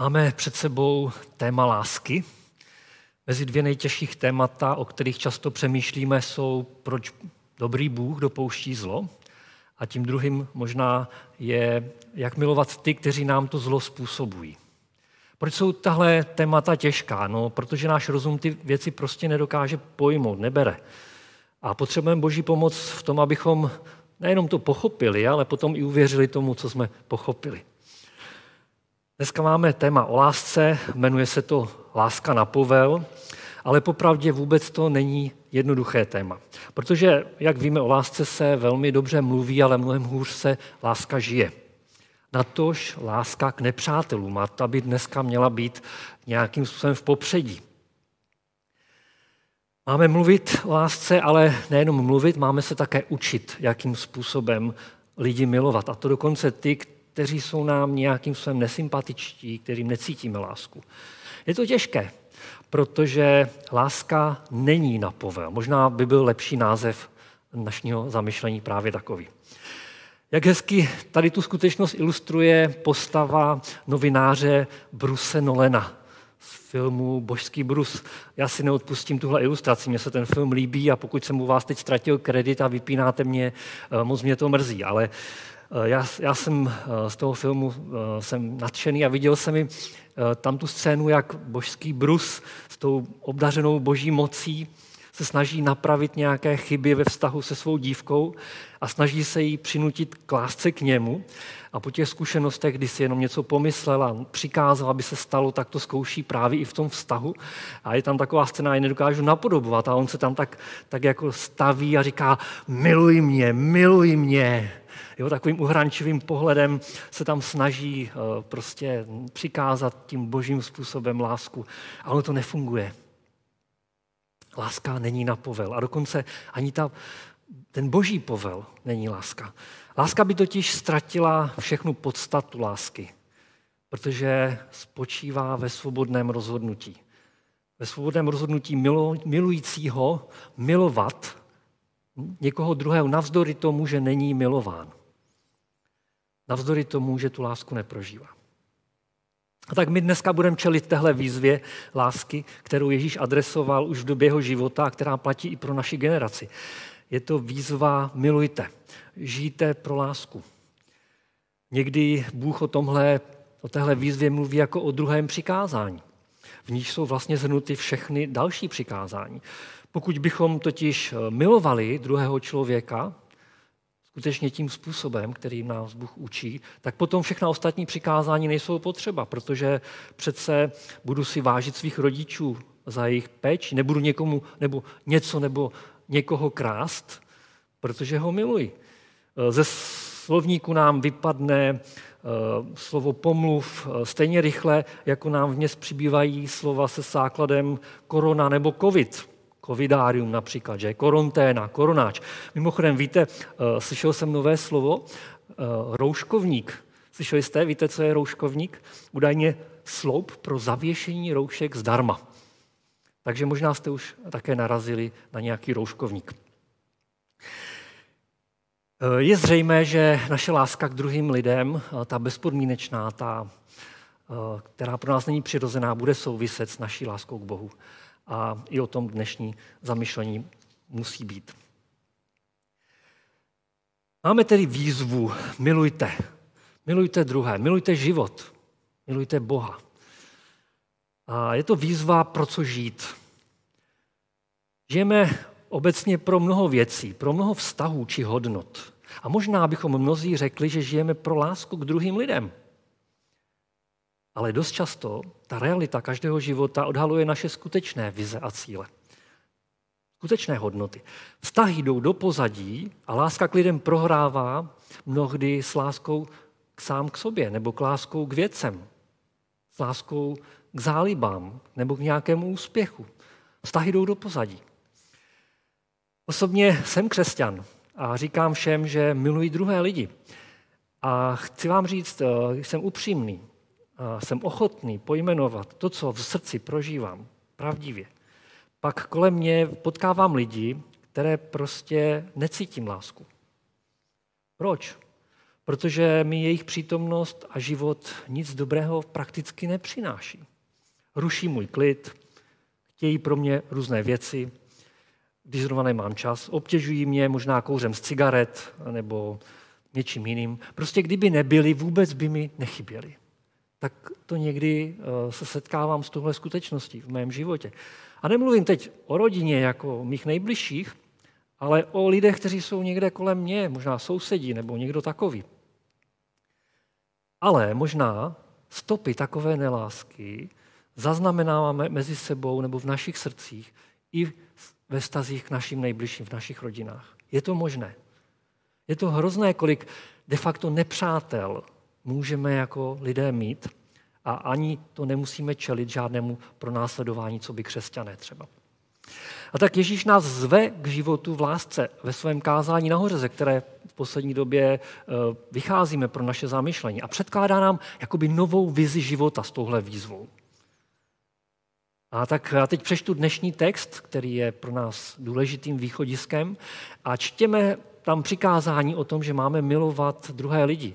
Máme před sebou téma lásky. Mezi dvě nejtěžších témata, o kterých často přemýšlíme, jsou, proč dobrý Bůh dopouští zlo. A tím druhým možná je, jak milovat ty, kteří nám to zlo způsobují. Proč jsou tahle témata těžká? No, protože náš rozum ty věci prostě nedokáže pojmout, nebere. A potřebujeme Boží pomoc v tom, abychom nejenom to pochopili, ale potom i uvěřili tomu, co jsme pochopili. Dneska máme téma o lásce, jmenuje se to Láska na povel, ale popravdě vůbec to není jednoduché téma. Protože, jak víme, o lásce se velmi dobře mluví, ale mnohem hůř se láska žije. Natož láska k nepřátelům a ta by dneska měla být nějakým způsobem v popředí. Máme mluvit o lásce, ale nejenom mluvit, máme se také učit, jakým způsobem lidi milovat. A to dokonce ty, kteří jsou nám nějakým způsobem nesympatičtí, kterým necítíme lásku. Je to těžké, protože láska není na povel. Možná by byl lepší název našeho zamyšlení právě takový. Jak hezky tady tu skutečnost ilustruje postava novináře Bruse Nolena z filmu Božský brus. Já si neodpustím tuhle ilustraci, mně se ten film líbí a pokud jsem u vás teď ztratil kredit a vypínáte mě, eh, moc mě to mrzí, ale já, já jsem eh, z toho filmu jsem nadšený a viděl jsem mi tam tu scénu, jak božský brus s tou obdařenou boží mocí se snaží napravit nějaké chyby ve vztahu se svou dívkou a snaží se jí přinutit k lásce k němu. A po těch zkušenostech, kdy si jenom něco pomyslel a přikázal, aby se stalo, tak to zkouší právě i v tom vztahu. A je tam taková scéna, já nedokážu napodobovat. A on se tam tak, tak jako staví a říká, miluj mě, miluj mě. Jo, takovým uhrančivým pohledem se tam snaží uh, prostě přikázat tím božím způsobem lásku. A ono to nefunguje. Láska není na povel. A dokonce ani ta, ten boží povel není láska. Láska by totiž ztratila všechnu podstatu lásky, protože spočívá ve svobodném rozhodnutí. Ve svobodném rozhodnutí milujícího milovat někoho druhého navzdory tomu, že není milován. Navzdory tomu, že tu lásku neprožívá. A tak my dneska budeme čelit téhle výzvě lásky, kterou Ježíš adresoval už v době jeho života a která platí i pro naši generaci. Je to výzva milujte, žijte pro lásku. Někdy Bůh o, tomhle, o téhle výzvě mluví jako o druhém přikázání. V níž jsou vlastně zhrnuty všechny další přikázání. Pokud bychom totiž milovali druhého člověka, skutečně tím způsobem, kterým nás Bůh učí, tak potom všechna ostatní přikázání nejsou potřeba, protože přece budu si vážit svých rodičů za jejich péči, nebudu někomu nebo něco nebo někoho krást, protože ho miluji. Ze slovníku nám vypadne eh, slovo pomluv eh, stejně rychle, jako nám v přibývají slova se základem korona nebo covid covidárium například, že koronténa, koronáč. Mimochodem, víte, eh, slyšel jsem nové slovo, eh, rouškovník. Slyšeli jste, víte, co je rouškovník? Údajně sloup pro zavěšení roušek zdarma. Takže možná jste už také narazili na nějaký rouškovník. Eh, je zřejmé, že naše láska k druhým lidem, ta bezpodmínečná, ta, která pro nás není přirozená, bude souviset s naší láskou k Bohu a i o tom dnešní zamyšlení musí být. Máme tedy výzvu, milujte. Milujte druhé, milujte život, milujte Boha. A je to výzva, pro co žít. Žijeme obecně pro mnoho věcí, pro mnoho vztahů či hodnot. A možná bychom mnozí řekli, že žijeme pro lásku k druhým lidem. Ale dost často ta realita každého života odhaluje naše skutečné vize a cíle. Skutečné hodnoty. Vztahy jdou do pozadí a láska k lidem prohrává mnohdy s láskou k sám k sobě nebo k láskou k věcem. S láskou k zálibám nebo k nějakému úspěchu. Vztahy jdou do pozadí. Osobně jsem křesťan a říkám všem, že miluji druhé lidi. A chci vám říct, eh, jsem upřímný jsem ochotný pojmenovat to, co v srdci prožívám, pravdivě, pak kolem mě potkávám lidi, které prostě necítím lásku. Proč? protože mi jejich přítomnost a život nic dobrého prakticky nepřináší. Ruší můj klid, chtějí pro mě různé věci, když zrovna nemám čas, obtěžují mě možná kouřem z cigaret nebo něčím jiným. Prostě kdyby nebyli, vůbec by mi nechyběli. Tak to někdy eh, se setkávám s touhle skutečností v mém životě. A nemluvím teď o rodině jako mých nejbližších, ale o lidech, kteří jsou někde kolem mě, možná sousedí nebo někdo takový. Ale možná stopy takové nelásky zaznamenáváme mezi sebou nebo v našich srdcích i ve stazích k našim nejbližším, v našich rodinách. Je to možné. Je to hrozné, kolik de facto nepřátel můžeme jako lidé mít a ani to nemusíme čelit žádnému pronásledování, co by křesťané třeba. A tak Ježíš nás zve k životu v lásce ve svém kázání nahoře, ze které v poslední době eh, vycházíme pro naše zamyšlení a předkládá nám jakoby novou vizi života s touhle výzvou. A tak já teď přečtu dnešní text, který je pro nás důležitým východiskem a čtěme tam přikázání o tom, že máme milovat druhé lidi.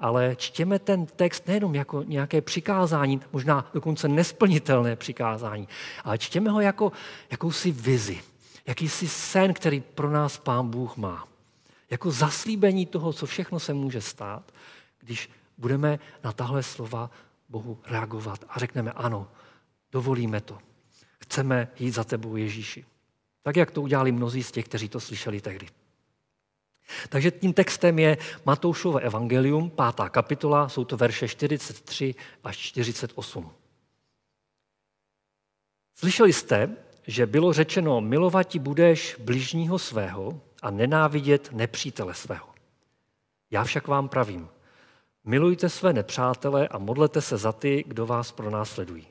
Ale čtěme ten text nejenom jako nějaké přikázání, možná dokonce nesplnitelné přikázání, ale čtěme ho jako jakousi vizi, jakýsi sen, který pro nás Pán Bůh má. Jako zaslíbení toho, co všechno se může stát, když budeme na tahle slova Bohu reagovat a řekneme ano, dovolíme to. Chceme jít za tebou, Ježíši. Tak, jak to udělali mnozí z těch, kteří to slyšeli tehdy. Takže tím textem je Matoušovo evangelium, pátá kapitola, jsou to verše 43 až 48. Slyšeli jste, že bylo řečeno, milovati budeš bližního svého a nenávidět nepřítele svého. Já však vám pravím, milujte své nepřátele a modlete se za ty, kdo vás pronásledují,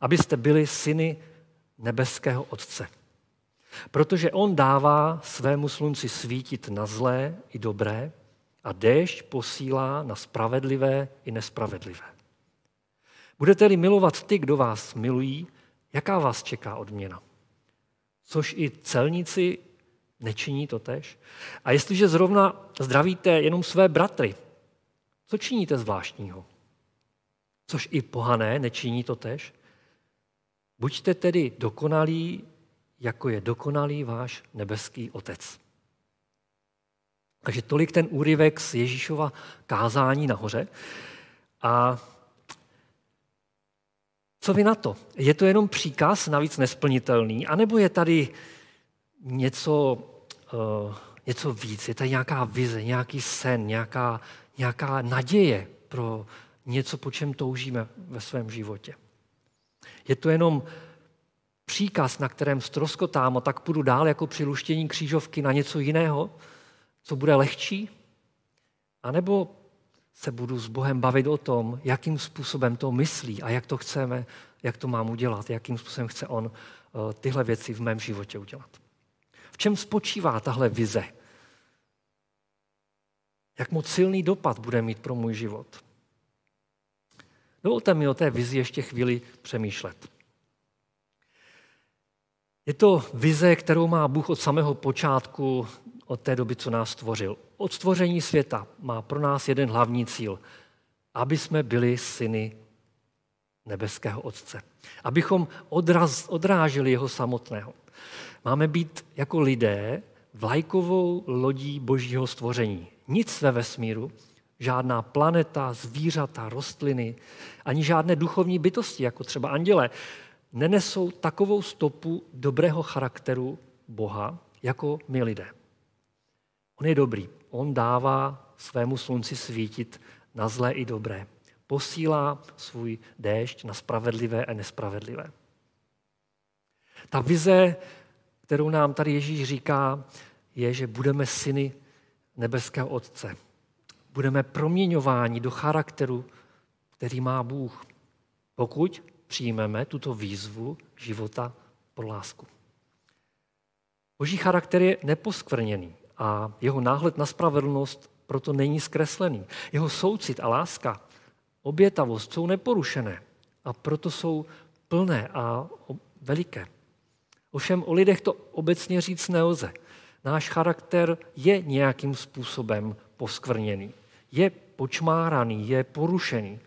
abyste byli syny nebeského Otce. Protože on dává svému slunci svítit na zlé i dobré a déšť posílá na spravedlivé i nespravedlivé. Budete-li milovat ty, kdo vás milují, jaká vás čeká odměna? Což i celníci nečiní to tež. A jestliže zrovna zdravíte jenom své bratry, co činíte zvláštního? Což i pohané nečiní to tež. Buďte tedy dokonalí, jako je dokonalý váš nebeský Otec. Takže tolik ten úryvek z Ježíšova kázání nahoře. A co vy na to? Je to jenom příkaz, navíc nesplnitelný, anebo je tady něco, uh, něco víc? Je tady nějaká vize, nějaký sen, nějaká, nějaká naděje pro něco, po čem toužíme ve svém životě? Je to jenom příkaz, na kterém stroskotám a tak půjdu dál jako při luštění křížovky na něco jiného, co bude lehčí? A nebo se budu s Bohem bavit o tom, jakým způsobem to myslí a jak to chceme, jak to mám udělat, jakým způsobem chce on eh, tyhle věci v mém životě udělat. V čem spočívá tahle vize? Jak moc silný dopad bude mít pro můj život? Dovolte mi o té vizi ještě chvíli přemýšlet. Je to vize, kterou má Bůh od samého počátku, od té doby, co nás stvořil. Od stvoření světa má pro nás jeden hlavní cíl. Aby jsme byli syny nebeského Otce. Abychom odraz, odráželi jeho samotného. Máme být jako lidé vlajkovou lodí božího stvoření. Nic ve vesmíru, žádná planeta, zvířata, rostliny, ani žádné duchovní bytosti, jako třeba anděle, nenesou takovou stopu dobrého charakteru Boha, jako my lidé. On je dobrý. On dává svému slunci svítit na zlé i dobré. Posílá svůj déšť na spravedlivé a nespravedlivé. Ta vize, kterou nám tady Ježíš říká, je, že budeme syny nebeského Otce. Budeme proměňováni do charakteru, který má Bůh. Pokud přijmeme tuto výzvu života pro lásku. Boží charakter je neposkvrněný a jeho náhled na spravedlnost proto není zkreslený. Jeho soucit a láska, obětavost jsou neporušené a proto jsou plné a veliké. Ovšem o lidech to obecně říct nelze. Náš charakter je nějakým způsobem poskvrněný. je počmáraný, je porušený.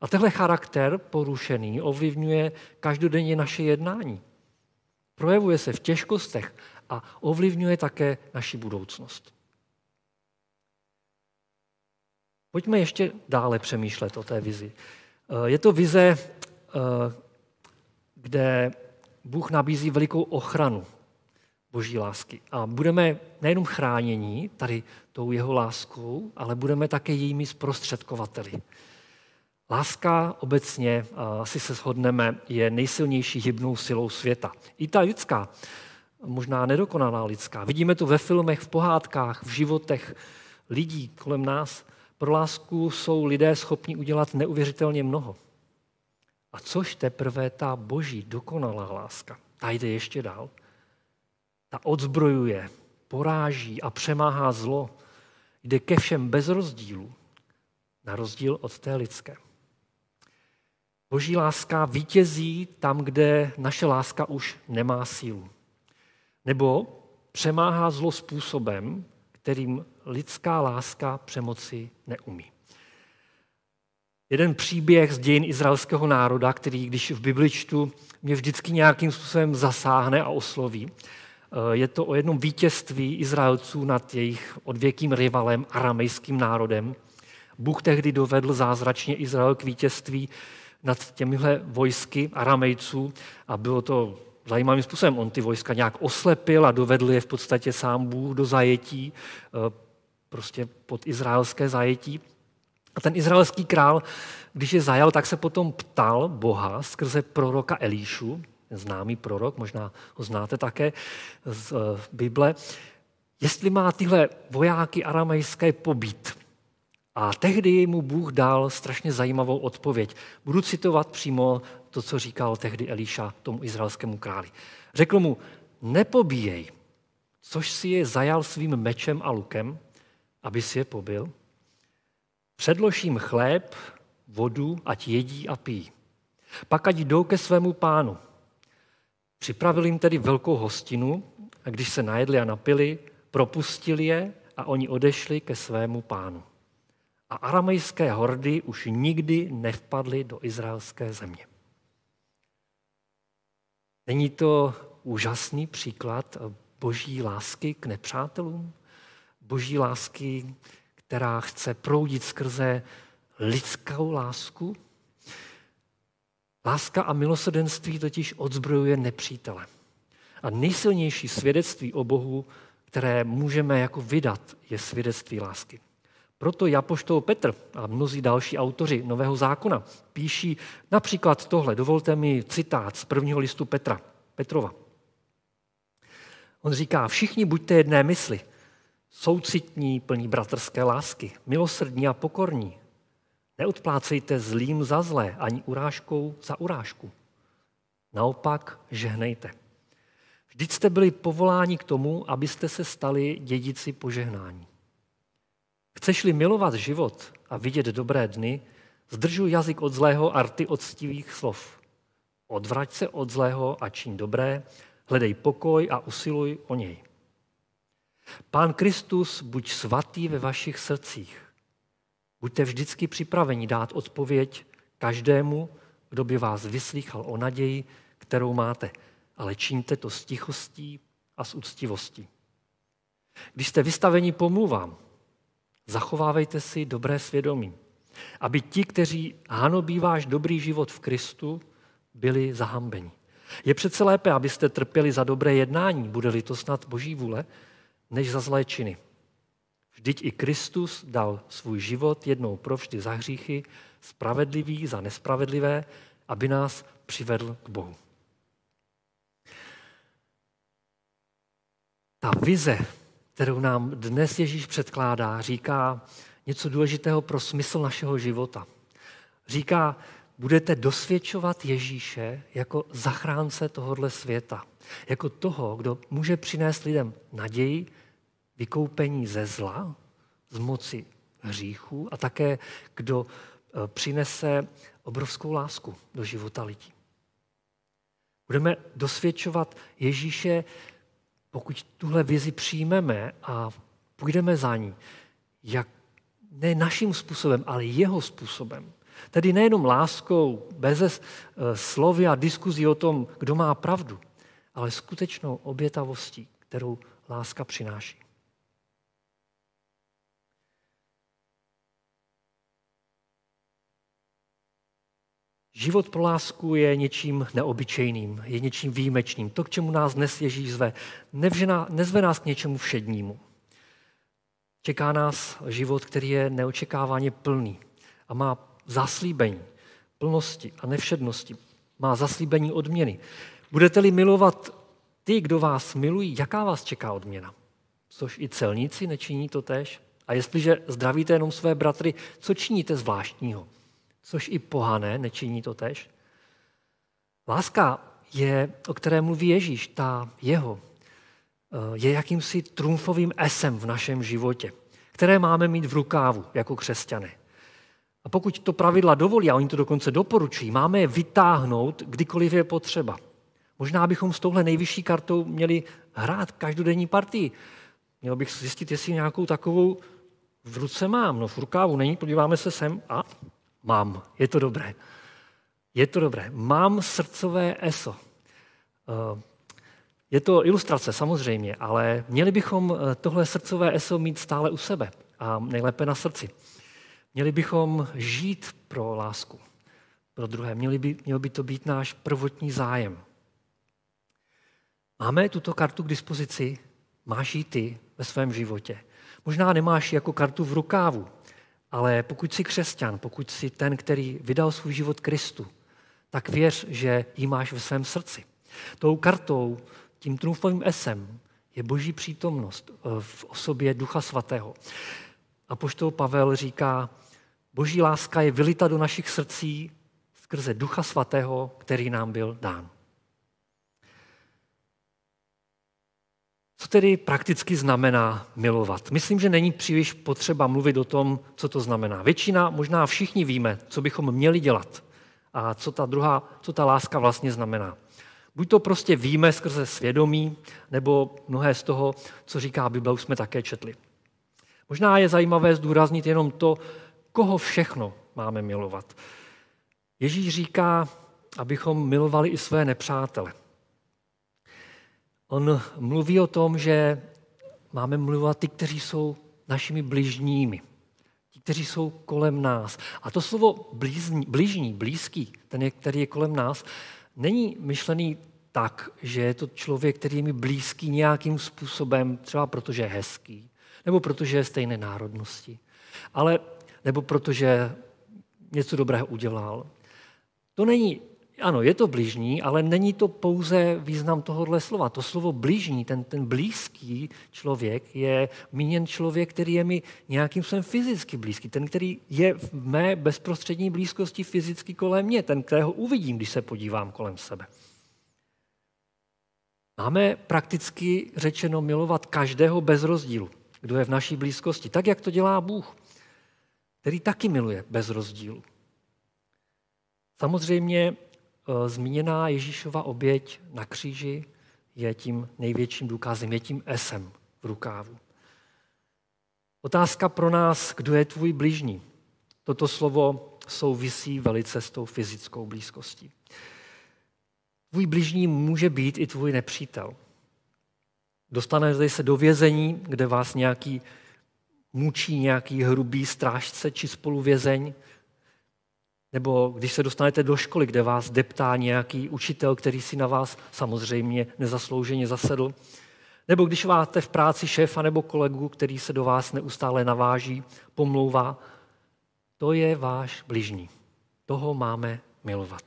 A tenhle charakter porušený ovlivňuje každodenně naše jednání. Projevuje se v těžkostech a ovlivňuje také naši budoucnost. Pojďme ještě dále přemýšlet o té vizi. Eh, je to vize, eh, kde Bůh nabízí velikou ochranu boží lásky. A budeme nejenom chráněni tady tou jeho láskou, ale budeme také jejími zprostředkovateli. Láska obecně, asi se shodneme, je nejsilnější hybnou silou světa. I ta lidská, možná nedokonalá lidská. Vidíme to ve filmech, v pohádkách, v životech lidí kolem nás. Pro lásku jsou lidé schopni udělat neuvěřitelně mnoho. A což teprve ta boží dokonalá láska, ta jde ještě dál. Ta odzbrojuje, poráží a přemáhá zlo. Jde ke všem bez rozdílu, na rozdíl od té lidské. Boží láska vítězí tam, kde naše láska už nemá sílu. Nebo přemáhá zlo způsobem, kterým lidská láska přemoci neumí. Jeden příběh z dějin izraelského národa, který, když v Bibli čtu, mě vždycky nějakým způsobem zasáhne a osloví. Eh, je to o jednom vítězství Izraelců nad jejich odvěkým rivalem, aramejským národem. Bůh tehdy dovedl zázračně Izrael k vítězství nad těmihle vojsky aramejců a bylo to zajímavým způsobem. On ty vojska nějak oslepil a dovedl je v podstatě sám Bůh do zajetí, eh, prostě pod izraelské zajetí. A ten izraelský král, když je zajal, tak se potom ptal Boha skrze proroka Elíšu, známý prorok, možná ho znáte také z eh, Bible, jestli má tyhle vojáky aramejské pobít. A tehdy mu Bůh dal strašně zajímavou odpověď. Budu citovat přímo to, co říkal tehdy Elíša tomu izraelskému králi. Řekl mu, nepobíjej, což si je zajal svým mečem a lukem, aby si je pobil. Předlož jim chléb, vodu, ať jedí a pijí. Pak ať jdou ke svému pánu. Připravil jim tedy velkou hostinu a když se najedli a napili, propustili je a oni odešli ke svému pánu. A aramejské hordy už nikdy nevpadly do izraelské země. Není to úžasný příklad boží lásky k nepřátelům? Boží lásky, která chce proudit skrze lidskou lásku? Láska a milosrdenství totiž odzbrojuje nepřítele. A nejsilnější svědectví o Bohu, které můžeme jako vydat, je svědectví lásky. Proto Japoštol Petr a mnozí další autoři Nového zákona píší například tohle. Dovolte mi citát z prvního listu Petra, Petrova. On říká, všichni buďte jedné mysli, soucitní, plní bratrské lásky, milosrdní a pokorní. Neodplácejte zlým za zlé, ani urážkou za urážku. Naopak žehnejte. Vždyť jste byli povoláni k tomu, abyste se stali dědici požehnání. Chceš-li milovat život a vidět dobré dny, zdržuj jazyk od zlého a rty od stivých slov. Odvrať se od zlého a čin dobré, hledej pokoj a usiluj o něj. Pán Kristus, buď svatý ve vašich srdcích. Buďte vždycky připraveni dát odpověď každému, kdo by vás vyslýchal o naději, kterou máte, ale čiňte to s tichostí a s úctivostí. Když jste vystaveni pomluvám, Zachovávejte si dobré svědomí, aby ti, kteří hanobí váš dobrý život v Kristu, byli zahambeni. Je přece lépe, abyste trpěli za dobré jednání, bude-li to snad boží vůle, než za zlé činy. Vždyť i Kristus dal svůj život jednou provždy za hříchy, spravedlivý za nespravedlivé, aby nás přivedl k Bohu. Ta vize kterou nám dnes Ježíš předkládá, říká něco důležitého pro smysl našeho života. Říká, budete dosvědčovat Ježíše jako zachránce tohohle světa, jako toho, kdo může přinést lidem naději, vykoupení ze zla, z moci hříchu a také kdo e, přinese obrovskou lásku do života lidí. Budeme dosvědčovat Ježíše pokud tuhle vizi přijmeme a půjdeme za ní, jak ne naším způsobem, ale jeho způsobem. Tedy nejenom láskou, bez eh, slovy a diskuzí o tom, kdo má pravdu, ale skutečnou obětavostí, kterou láska přináší. Život pro lásku je něčím neobyčejným, je něčím výjimečným. To, k čemu nás dnes Ježíš zve, nezve nás k něčemu všednímu. Čeká nás život, který je neočekáváně plný a má zaslíbení plnosti a nevšednosti. Má zaslíbení odměny. Budete-li milovat ty, kdo vás milují, jaká vás čeká odměna? Což i celníci nečiní to tež? A jestliže zdravíte jenom své bratry, co činíte zvláštního? Což i pohané nečiní to tež? Láska je, o které mluví Ježíš, ta jeho, eh, je jakýmsi trumfovým esem v našem životě, které máme mít v rukávu jako křesťané. A pokud to pravidla dovolí, a oni to dokonce doporučují, máme je vytáhnout, kdykoliv je potřeba. Možná bychom s touhle nejvyšší kartou měli hrát každodenní partii. Měl bych zjistit, jestli nějakou takovou v ruce mám. No v rukávu není, podíváme se sem a mám. Je to dobré. Je to dobré. Mám srdcové eso. Eh, je to ilustrace samozřejmě, ale měli bychom eh, tohle srdcové eso mít stále u sebe a nejlépe na srdci. Měli bychom žít pro lásku, pro druhé. Měli by, měl by to být náš prvotní zájem. Máme tuto kartu k dispozici, máš ji ty ve svém životě. Možná nemáš ji jako kartu v rukávu, ale pokud jsi křesťan, pokud jsi ten, který vydal svůj život Kristu, tak věř, že ji máš ve svém srdci. Tou kartou, tím trumfovým esem je boží přítomnost eh, v osobě Ducha Svatého. A poštol Pavel říká, boží láska je vylita do našich srdcí skrze Ducha Svatého, který nám byl dán. Co tedy prakticky znamená milovat? Myslím, že není příliš potřeba mluvit o tom, co to znamená. Většina, možná všichni víme, co bychom měli dělat a co ta druhá, co ta láska vlastně znamená. Buď to prostě víme skrze svědomí, nebo mnohé z toho, co říká Bible, už jsme také četli. Možná je zajímavé zdůraznit jenom to, koho všechno máme milovat. Ježíš říká, abychom milovali i své nepřátele. On mluví o tom, že máme mluvit ty, kteří jsou našimi bližními, ti, kteří jsou kolem nás. A to slovo blízní, bližní, blízký, ten, je, který je kolem nás, není myšlený tak, že je to člověk, který je mi blízký nějakým způsobem, třeba protože je hezký, nebo protože je stejné národnosti, ale, nebo protože něco dobrého udělal. To není ano, je to blížní, ale není to pouze význam tohohle slova. To slovo blížní, ten, ten blízký člověk, je míněn člověk, který je mi nějakým způsobem fyzicky blízký. Ten, který je v mé bezprostřední blízkosti fyzicky kolem mě. Ten, kterého uvidím, když se podívám kolem sebe. Máme prakticky řečeno milovat každého bez rozdílu, kdo je v naší blízkosti. Tak, jak to dělá Bůh, který taky miluje bez rozdílu. Samozřejmě zmíněná Ježíšova oběť na kříži je tím největším důkazem, je tím esem v rukávu. Otázka pro nás, kdo je tvůj blížní. Toto slovo souvisí velice s tou fyzickou blízkostí. Tvůj blížní může být i tvůj nepřítel. Dostanete se do vězení, kde vás nějaký mučí nějaký hrubý strážce či spoluvězeň, nebo když se dostanete do školy, kde vás deptá nějaký učitel, který si na vás samozřejmě nezaslouženě zasedl. Nebo když máte v práci šéfa nebo kolegu, který se do vás neustále naváží, pomlouvá, to je váš bližní. Toho máme milovat.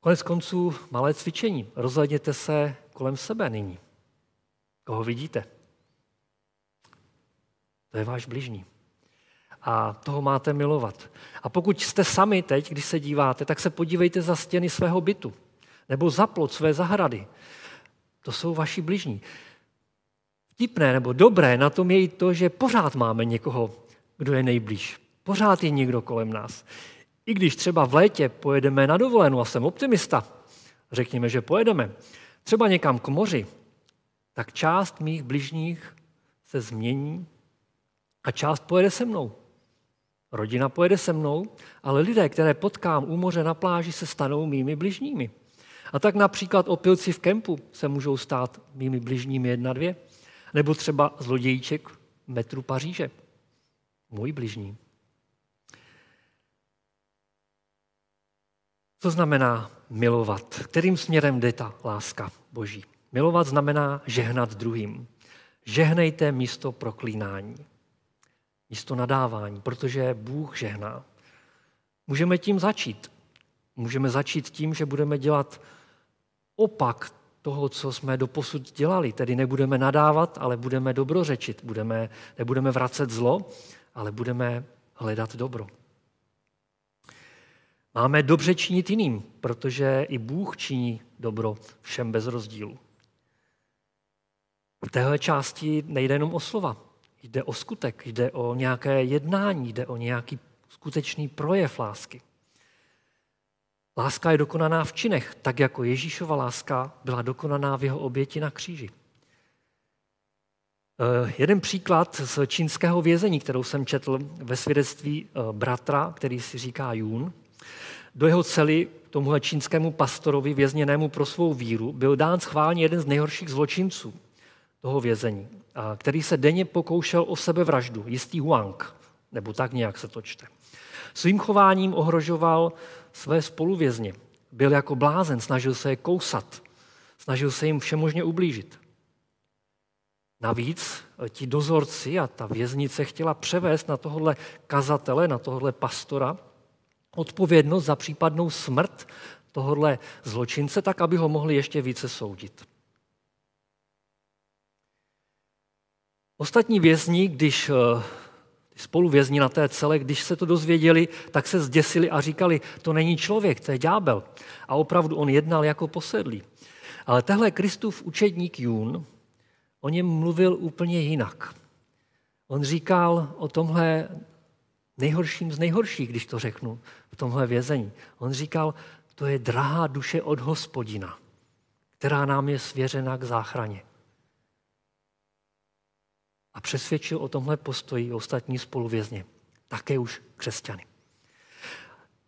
Konec konců malé cvičení. Rozhledněte se kolem sebe nyní. Koho vidíte? To je váš bližní a toho máte milovat. A pokud jste sami teď, když se díváte, tak se podívejte za stěny svého bytu nebo za plot své zahrady. To jsou vaši bližní. Vtipné nebo dobré na tom je i to, že pořád máme někoho, kdo je nejblíž. Pořád je někdo kolem nás. I když třeba v létě pojedeme na dovolenou a jsem optimista, řekněme, že pojedeme, třeba někam k moři, tak část mých bližních se změní A část pojede se mnou. Rodina pojede se mnou, ale lidé, které potkám u moře na pláži, se stanou mými bližními. A tak například opilci v kempu se můžou stát mými bližními jedna, dvě, nebo třeba zlodějíček metru Paříže. Můj bližní. Co znamená milovat? Kterým směrem jde ta láska Boží? Milovat znamená žehnat druhým. Žehnejte místo proklínání, místo nadávání, protože Bůh žehná. Můžeme tím začít. Můžeme začít tím, že budeme dělat opak toho, co jsme doposud dělali. Tedy nebudeme nadávat, ale budeme dobrořečit. Budeme, nebudeme vracet zlo, ale budeme hledat dobro. Máme dobře činit jiným, protože i Bůh činí dobro všem bez rozdílu. V téhle části nejde jenom o slova, jde o skutek, jde o nějaké jednání, jde o nějaký skutečný projev lásky. Láska je dokonaná v činech, tak jako Ježíšova láska byla dokonaná v jeho oběti na kříži. Eh, jeden příklad z čínského vězení, kterou jsem četl ve svědectví eh, bratra, který si říká Jun. Do jeho cely tomuhle čínskému pastorovi vězněnému pro svou víru byl dán schválně jeden z nejhorších zločinců toho vězení, který se denně pokoušel o sebevraždu, jistý Huang, nebo tak nějak se to čte. Svým chováním ohrožoval své spoluvězně. Byl jako blázen, snažil se je kousat, snažil se jim všemožně ublížit. Navíc ti dozorci a ta věznice chtěla převést na tohle kazatele, na tohle pastora, odpovědnost za případnou smrt tohohle zločince, tak aby ho mohli ještě více soudit. Ostatní vězni, když eh, spoluvězni na té celé, když se to dozvěděli, tak se zděsili a říkali, to není člověk, to je ďábel. A opravdu on jednal jako posedlý. Ale tehle Kristův učedník Jun, o něm mluvil úplně jinak. On říkal o tomhle nejhorším z nejhorších, když to řeknu, v tomhle vězení. On říkal, to je drahá duše od hospodina, která nám je svěřena k záchraně přesvědčil o tomhle postoji ostatní spoluvězně, také už křesťany.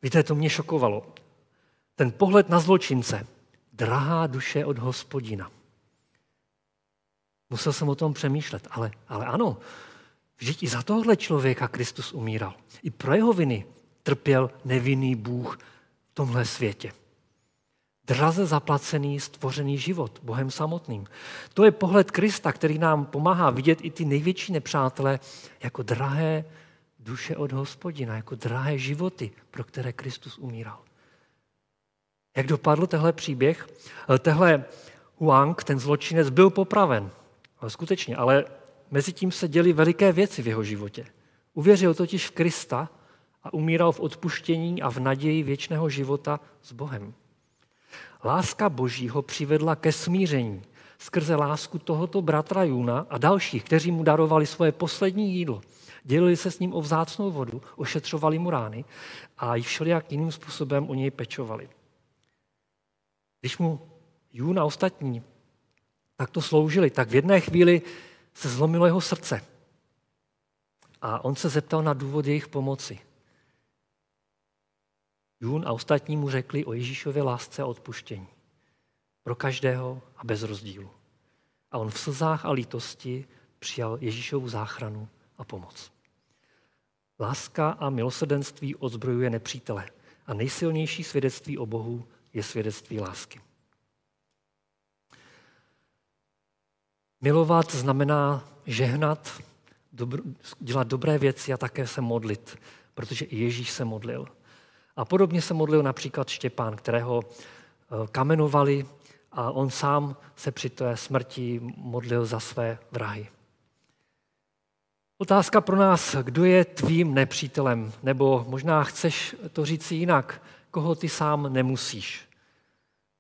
Víte, to mě šokovalo. Ten pohled na zločince, drahá duše od hospodina. Musel jsem o tom přemýšlet, ale, ale ano, vždyť i za tohle člověka Kristus umíral. I pro jeho viny trpěl nevinný Bůh v tomhle světě draze zaplacený, stvořený život Bohem samotným. To je pohled Krista, který nám pomáhá vidět i ty největší nepřátele jako drahé duše od hospodina, jako drahé životy, pro které Kristus umíral. Jak dopadl tehle příběh? Tehle Huang, ten zločinec, byl popraven. Skutečně, ale mezi tím se děly veliké věci v jeho životě. Uvěřil totiž v Krista a umíral v odpuštění a v naději věčného života s Bohem. Láska Boží ho přivedla ke smíření skrze lásku tohoto bratra Juna a dalších, kteří mu darovali svoje poslední jídlo. Dělili se s ním o vzácnou vodu, ošetřovali mu rány a všelijak jiným způsobem o něj pečovali. Když mu Jún a ostatní takto sloužili, tak v jedné chvíli se zlomilo jeho srdce. A on se zeptal na důvod jejich pomoci. Jún a ostatní mu řekli o Ježíšově lásce a odpuštění. Pro každého a bez rozdílu. A on v slzách a lítosti přijal Ježíšovu záchranu a pomoc. Láska a milosrdenství odzbrojuje nepřítele a nejsilnější svědectví o Bohu je svědectví lásky. Milovat znamená žehnat, dělat dobré věci a také se modlit, protože i Ježíš se modlil. A podobně se modlil například Štěpán, kterého eh, kamenovali a on sám se při té smrti modlil za své vrahy. Otázka pro nás, kdo je tvým nepřítelem? Nebo možná chceš to říct jinak, koho ty sám nemusíš.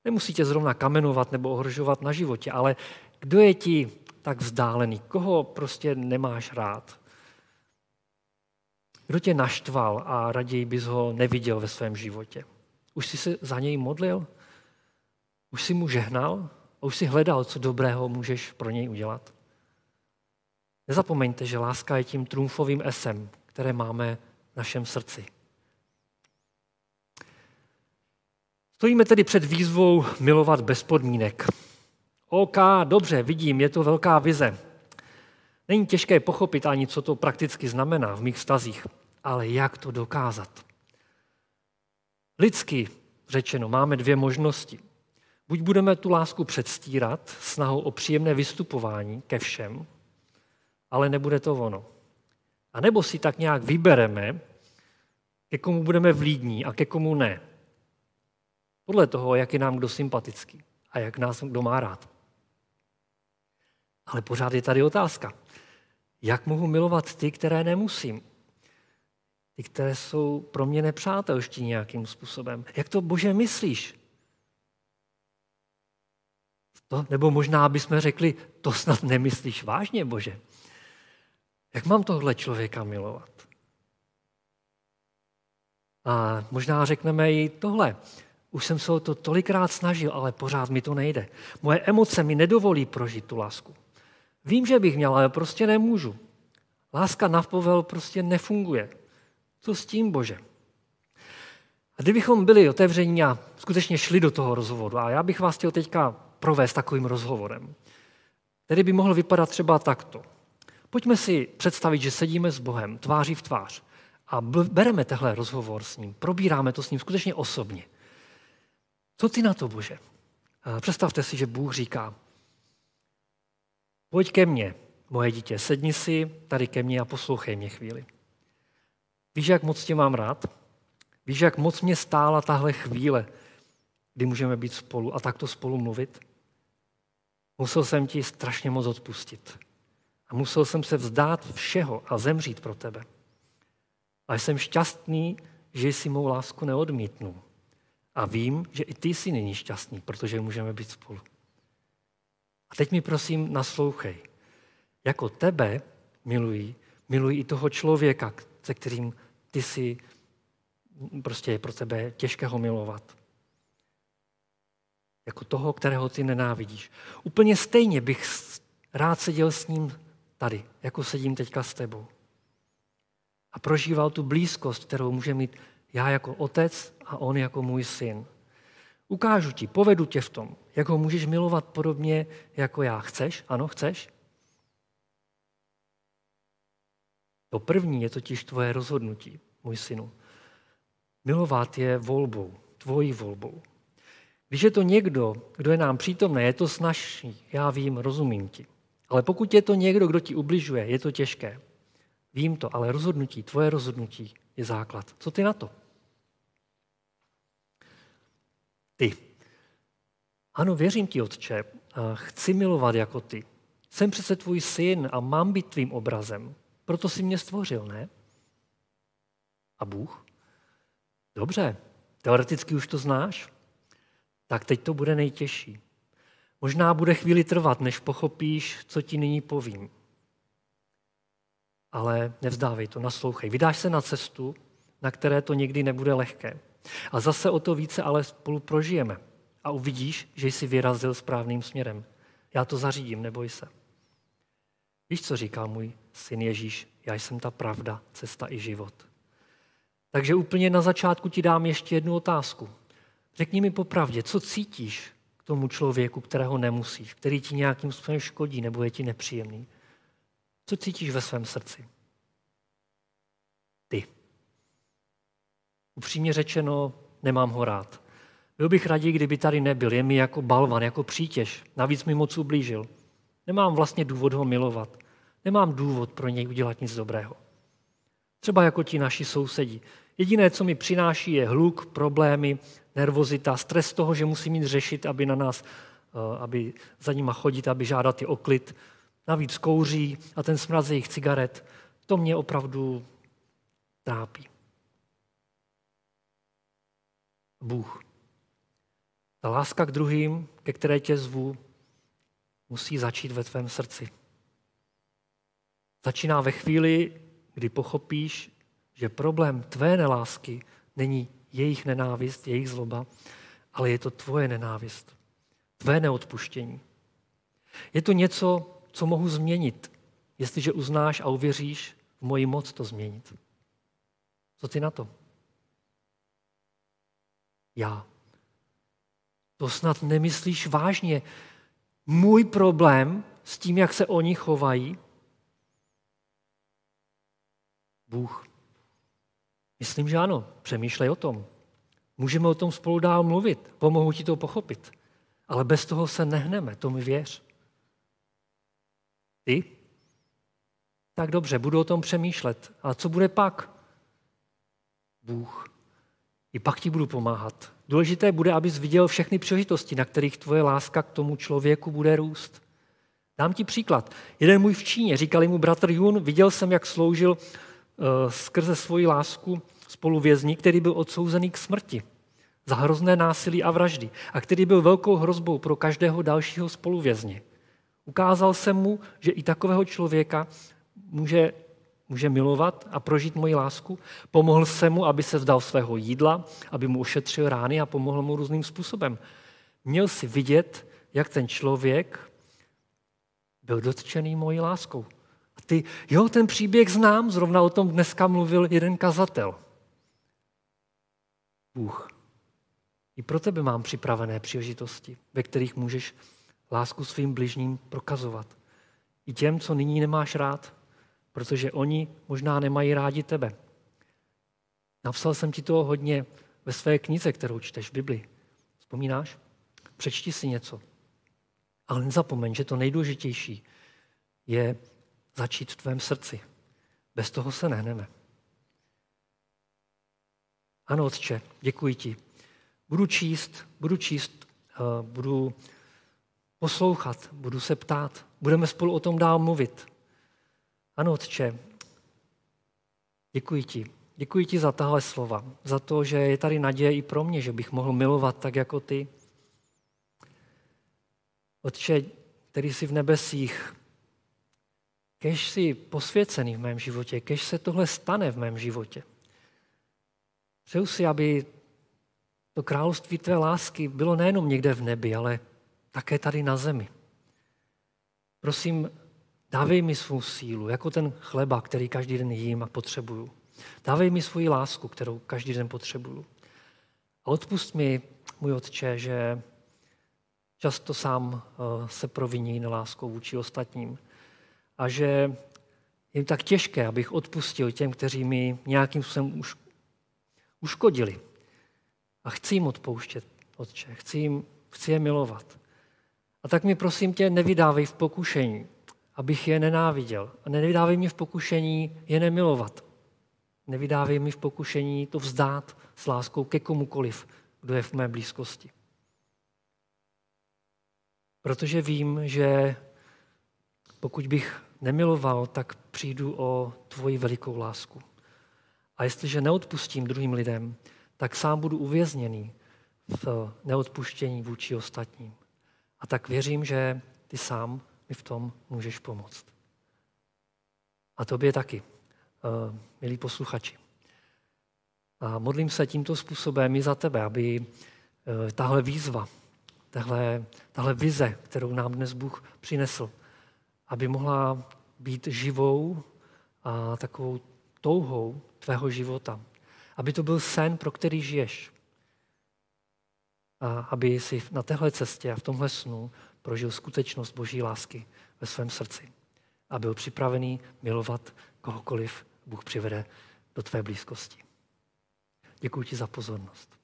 Nemusí tě zrovna kamenovat nebo ohrožovat na životě, ale kdo je ti tak vzdálený, koho prostě nemáš rád? Kdo tě naštval a raději bys ho neviděl ve svém životě? Už jsi se za něj modlil? Už jsi mu žehnal? A už jsi hledal, co dobrého můžeš pro něj udělat? Nezapomeňte, že láska je tím trumfovým esem, které máme v našem srdci. Stojíme tedy před výzvou milovat bez podmínek. OK, dobře, vidím, je to velká vize. Není těžké pochopit ani, co to prakticky znamená v mých vztazích, ale jak to dokázat. Lidsky řečeno, máme dvě možnosti. Buď budeme tu lásku předstírat snahou o příjemné vystupování ke všem, ale nebude to ono. A nebo si tak nějak vybereme, ke komu budeme vlídní a ke komu ne. Podle toho, jak je nám kdo sympatický a jak nás kdo má rád. Ale pořád je tady otázka. Jak mohu milovat ty, které nemusím? Ty, které jsou pro mě nepřátelští nějakým způsobem. Jak to, Bože, myslíš? To, nebo možná bychom řekli, to snad nemyslíš vážně, Bože. Jak mám tohle člověka milovat? A možná řekneme i tohle. Už jsem se o to tolikrát snažil, ale pořád mi to nejde. Moje emoce mi nedovolí prožít tu lásku. Vím, že bych měl, ale prostě nemůžu. Láska na povel prostě nefunguje. Co s tím, Bože? A kdybychom byli otevření a skutečně šli do toho rozhovoru, a já bych vás chtěl teďka provést takovým rozhovorem, který by mohl vypadat třeba takto. Pojďme si představit, že sedíme s Bohem tváří v tvář a bereme tehle rozhovor s ním, probíráme to s ním skutečně osobně. Co ty na to, Bože? Představte si, že Bůh říká, pojď ke mně, moje dítě, sedni si tady ke mně a poslouchej mě chvíli. Víš, jak moc tě mám rád? Víš, jak moc mě stála tahle chvíle, kdy můžeme být spolu a takto spolu mluvit? Musel jsem ti strašně moc odpustit. A musel jsem se vzdát všeho a zemřít pro tebe. A jsem šťastný, že jsi mou lásku neodmítnul. A vím, že i ty jsi není šťastný, protože můžeme být spolu. A teď mi prosím naslouchej. Jako tebe miluji, miluji i toho člověka, se kterým ty si prostě je pro tebe těžké ho milovat. Jako toho, kterého ty nenávidíš. Úplně stejně bych rád seděl s ním tady, jako sedím teďka s tebou. A prožíval tu blízkost, kterou může mít já jako otec a on jako můj syn. Ukážu ti, povedu tě v tom, jak ho můžeš milovat podobně jako já. Chceš? Ano, chceš? To první je totiž tvoje rozhodnutí, můj synu. Milovat je volbou, tvojí volbou. Když je to někdo, kdo je nám přítomný, je to snažší, já vím, rozumím ti. Ale pokud je to někdo, kdo ti ubližuje, je to těžké. Vím to, ale rozhodnutí, tvoje rozhodnutí je základ. Co ty na to? Ty. Ano, věřím ti, otče, chci milovat jako ty. Jsem přece tvůj syn a mám být tvým obrazem. Proto si mě stvořil, ne? A Bůh? Dobře, teoreticky už to znáš. Tak teď to bude nejtěžší. Možná bude chvíli trvat, než pochopíš, co ti nyní povím. Ale nevzdávej to, naslouchej. Vydáš se na cestu, na které to někdy nebude lehké. A zase o to více ale spolu prožijeme. A uvidíš, že jsi vyrazil správným směrem. Já to zařídím, neboj se. Víš, co říká můj syn Ježíš? Já jsem ta pravda, cesta i život. Takže úplně na začátku ti dám ještě jednu otázku. Řekni mi popravdě, co cítíš k tomu člověku, kterého nemusíš, který ti nějakým způsobem škodí nebo je ti nepříjemný. Co cítíš ve svém srdci? Ty. Upřímně řečeno, nemám ho rád. Byl bych raději, kdyby tady nebyl. Je mi jako balvan, jako přítěž. Navíc mi moc ublížil. Nemám vlastně důvod ho milovat. Nemám důvod pro něj udělat nic dobrého. Třeba jako ti naši sousedi. Jediné, co mi přináší, je hluk, problémy, nervozita, stres toho, že musí mít řešit, aby na nás, eh, aby za nima chodit, aby žádat o klid. Navíc kouří a ten smrad jejich cigaret. To mě opravdu trápí. Bůh. Ta láska k druhým, ke které tě zvu, musí začít ve tvém srdci. Začíná ve chvíli, kdy pochopíš, že problém tvé nelásky není jejich nenávist, jejich zloba, ale je to tvoje nenávist, tvé neodpuštění. Je to něco, co mohu změnit jestliže uznáš a uvěříš v moji moc to změnit. Co ty na to? Já. To snad nemyslíš vážně. Můj problém s tím, jak se oni chovají, Bůh. Myslím, že ano. Přemýšlej o tom. Můžeme o tom spolu dál mluvit. Pomohu ti to pochopit. Ale bez toho se nehneme, to mi věř. Ty? Tak dobře, budu o tom přemýšlet. A co bude pak? Bůh. I pak ti budu pomáhat. Důležité bude, abys viděl všechny příležitosti, na kterých tvoje láska k tomu člověku bude růst. Dám ti příklad. Jeden můj v Číně, říkali mu bratr Jun, viděl jsem, jak sloužil uh, skrze svoji lásku spoluvězni, který byl odsouzený k smrti za hrozné násilí a vraždy a který byl velkou hrozbou pro každého dalšího spoluvězně. Ukázal jsem mu, že i takového člověka může, může milovat a prožít moji lásku. Pomohl jsem mu, aby se vzdal svého jídla, aby mu ušetřil rány a pomohl mu různým způsobem. Měl si vidět, jak ten člověk byl dotčený mojí láskou. A ty, jo, ten příběh znám, zrovna o tom dneska mluvil jeden kazatel. Bůh. I pro tebe mám připravené příležitosti, ve kterých můžeš lásku svým bližním prokazovat. I těm, co nyní nemáš rád, protože oni možná nemají rádi tebe. Napsal jsem ti toho hodně ve své knize, kterou čteš v Bibli. Vzpomínáš? Přečti si něco. Ale nezapomeň, že to nejdůležitější je začít v tvém srdci. Bez toho se nehneme. Ano, Otče, děkuji ti. Budu číst, budu číst, eh, budu poslouchat, budu se ptát, budeme spolu o tom dál mluvit. Ano, Otče, děkuji ti. Děkuji ti za tahle slova, za to, že je tady naděje i pro mě, že bych mohl milovat tak jako ty. Otče, který jsi v nebesích, kež jsi posvěcený v mém životě, kež se tohle stane v mém životě. Přeju si, aby to království tvé lásky bylo nejenom někde v nebi, ale také tady na zemi. Prosím, dávej mi svou sílu, jako ten chleba, který každý den jím a potřebuju. Dávej mi svoji lásku, kterou každý den potřebuju. A odpust mi, můj otče, že často sám eh, se proviní láskou vůči ostatním. A že je tak těžké, abych odpustil těm, kteří mi nějakým způsobem už uškodili. A chci jim odpouštět, Otče, chci, jim, chci je milovat. A tak mi prosím tě, nevydávej v pokušení, abych je nenáviděl. A nevydávej mi v pokušení je nemilovat. Nevydávej mi v pokušení to vzdát s láskou ke komukoliv, kdo je v mé blízkosti. Protože vím, že pokud bych nemiloval, tak přijdu o tvoji velikou lásku. A jestliže neodpustím druhým lidem, tak sám budu uvězněný v neodpuštění vůči ostatním. A tak věřím, že ty sám mi v tom můžeš pomoct. A tobě taky, eh, milí posluchači. A modlím se tímto způsobem i za tebe, aby eh, tahle výzva, tahle, tahle vize, kterou nám dnes Bůh přinesl, aby mohla být živou a takovou touhou tvého života. Aby to byl sen, pro který žiješ. A aby si na téhle cestě a v tomhle snu prožil skutečnost Boží lásky ve svém srdci. A byl připravený milovat kohokoliv Bůh přivede do tvé blízkosti. Děkuji ti za pozornost.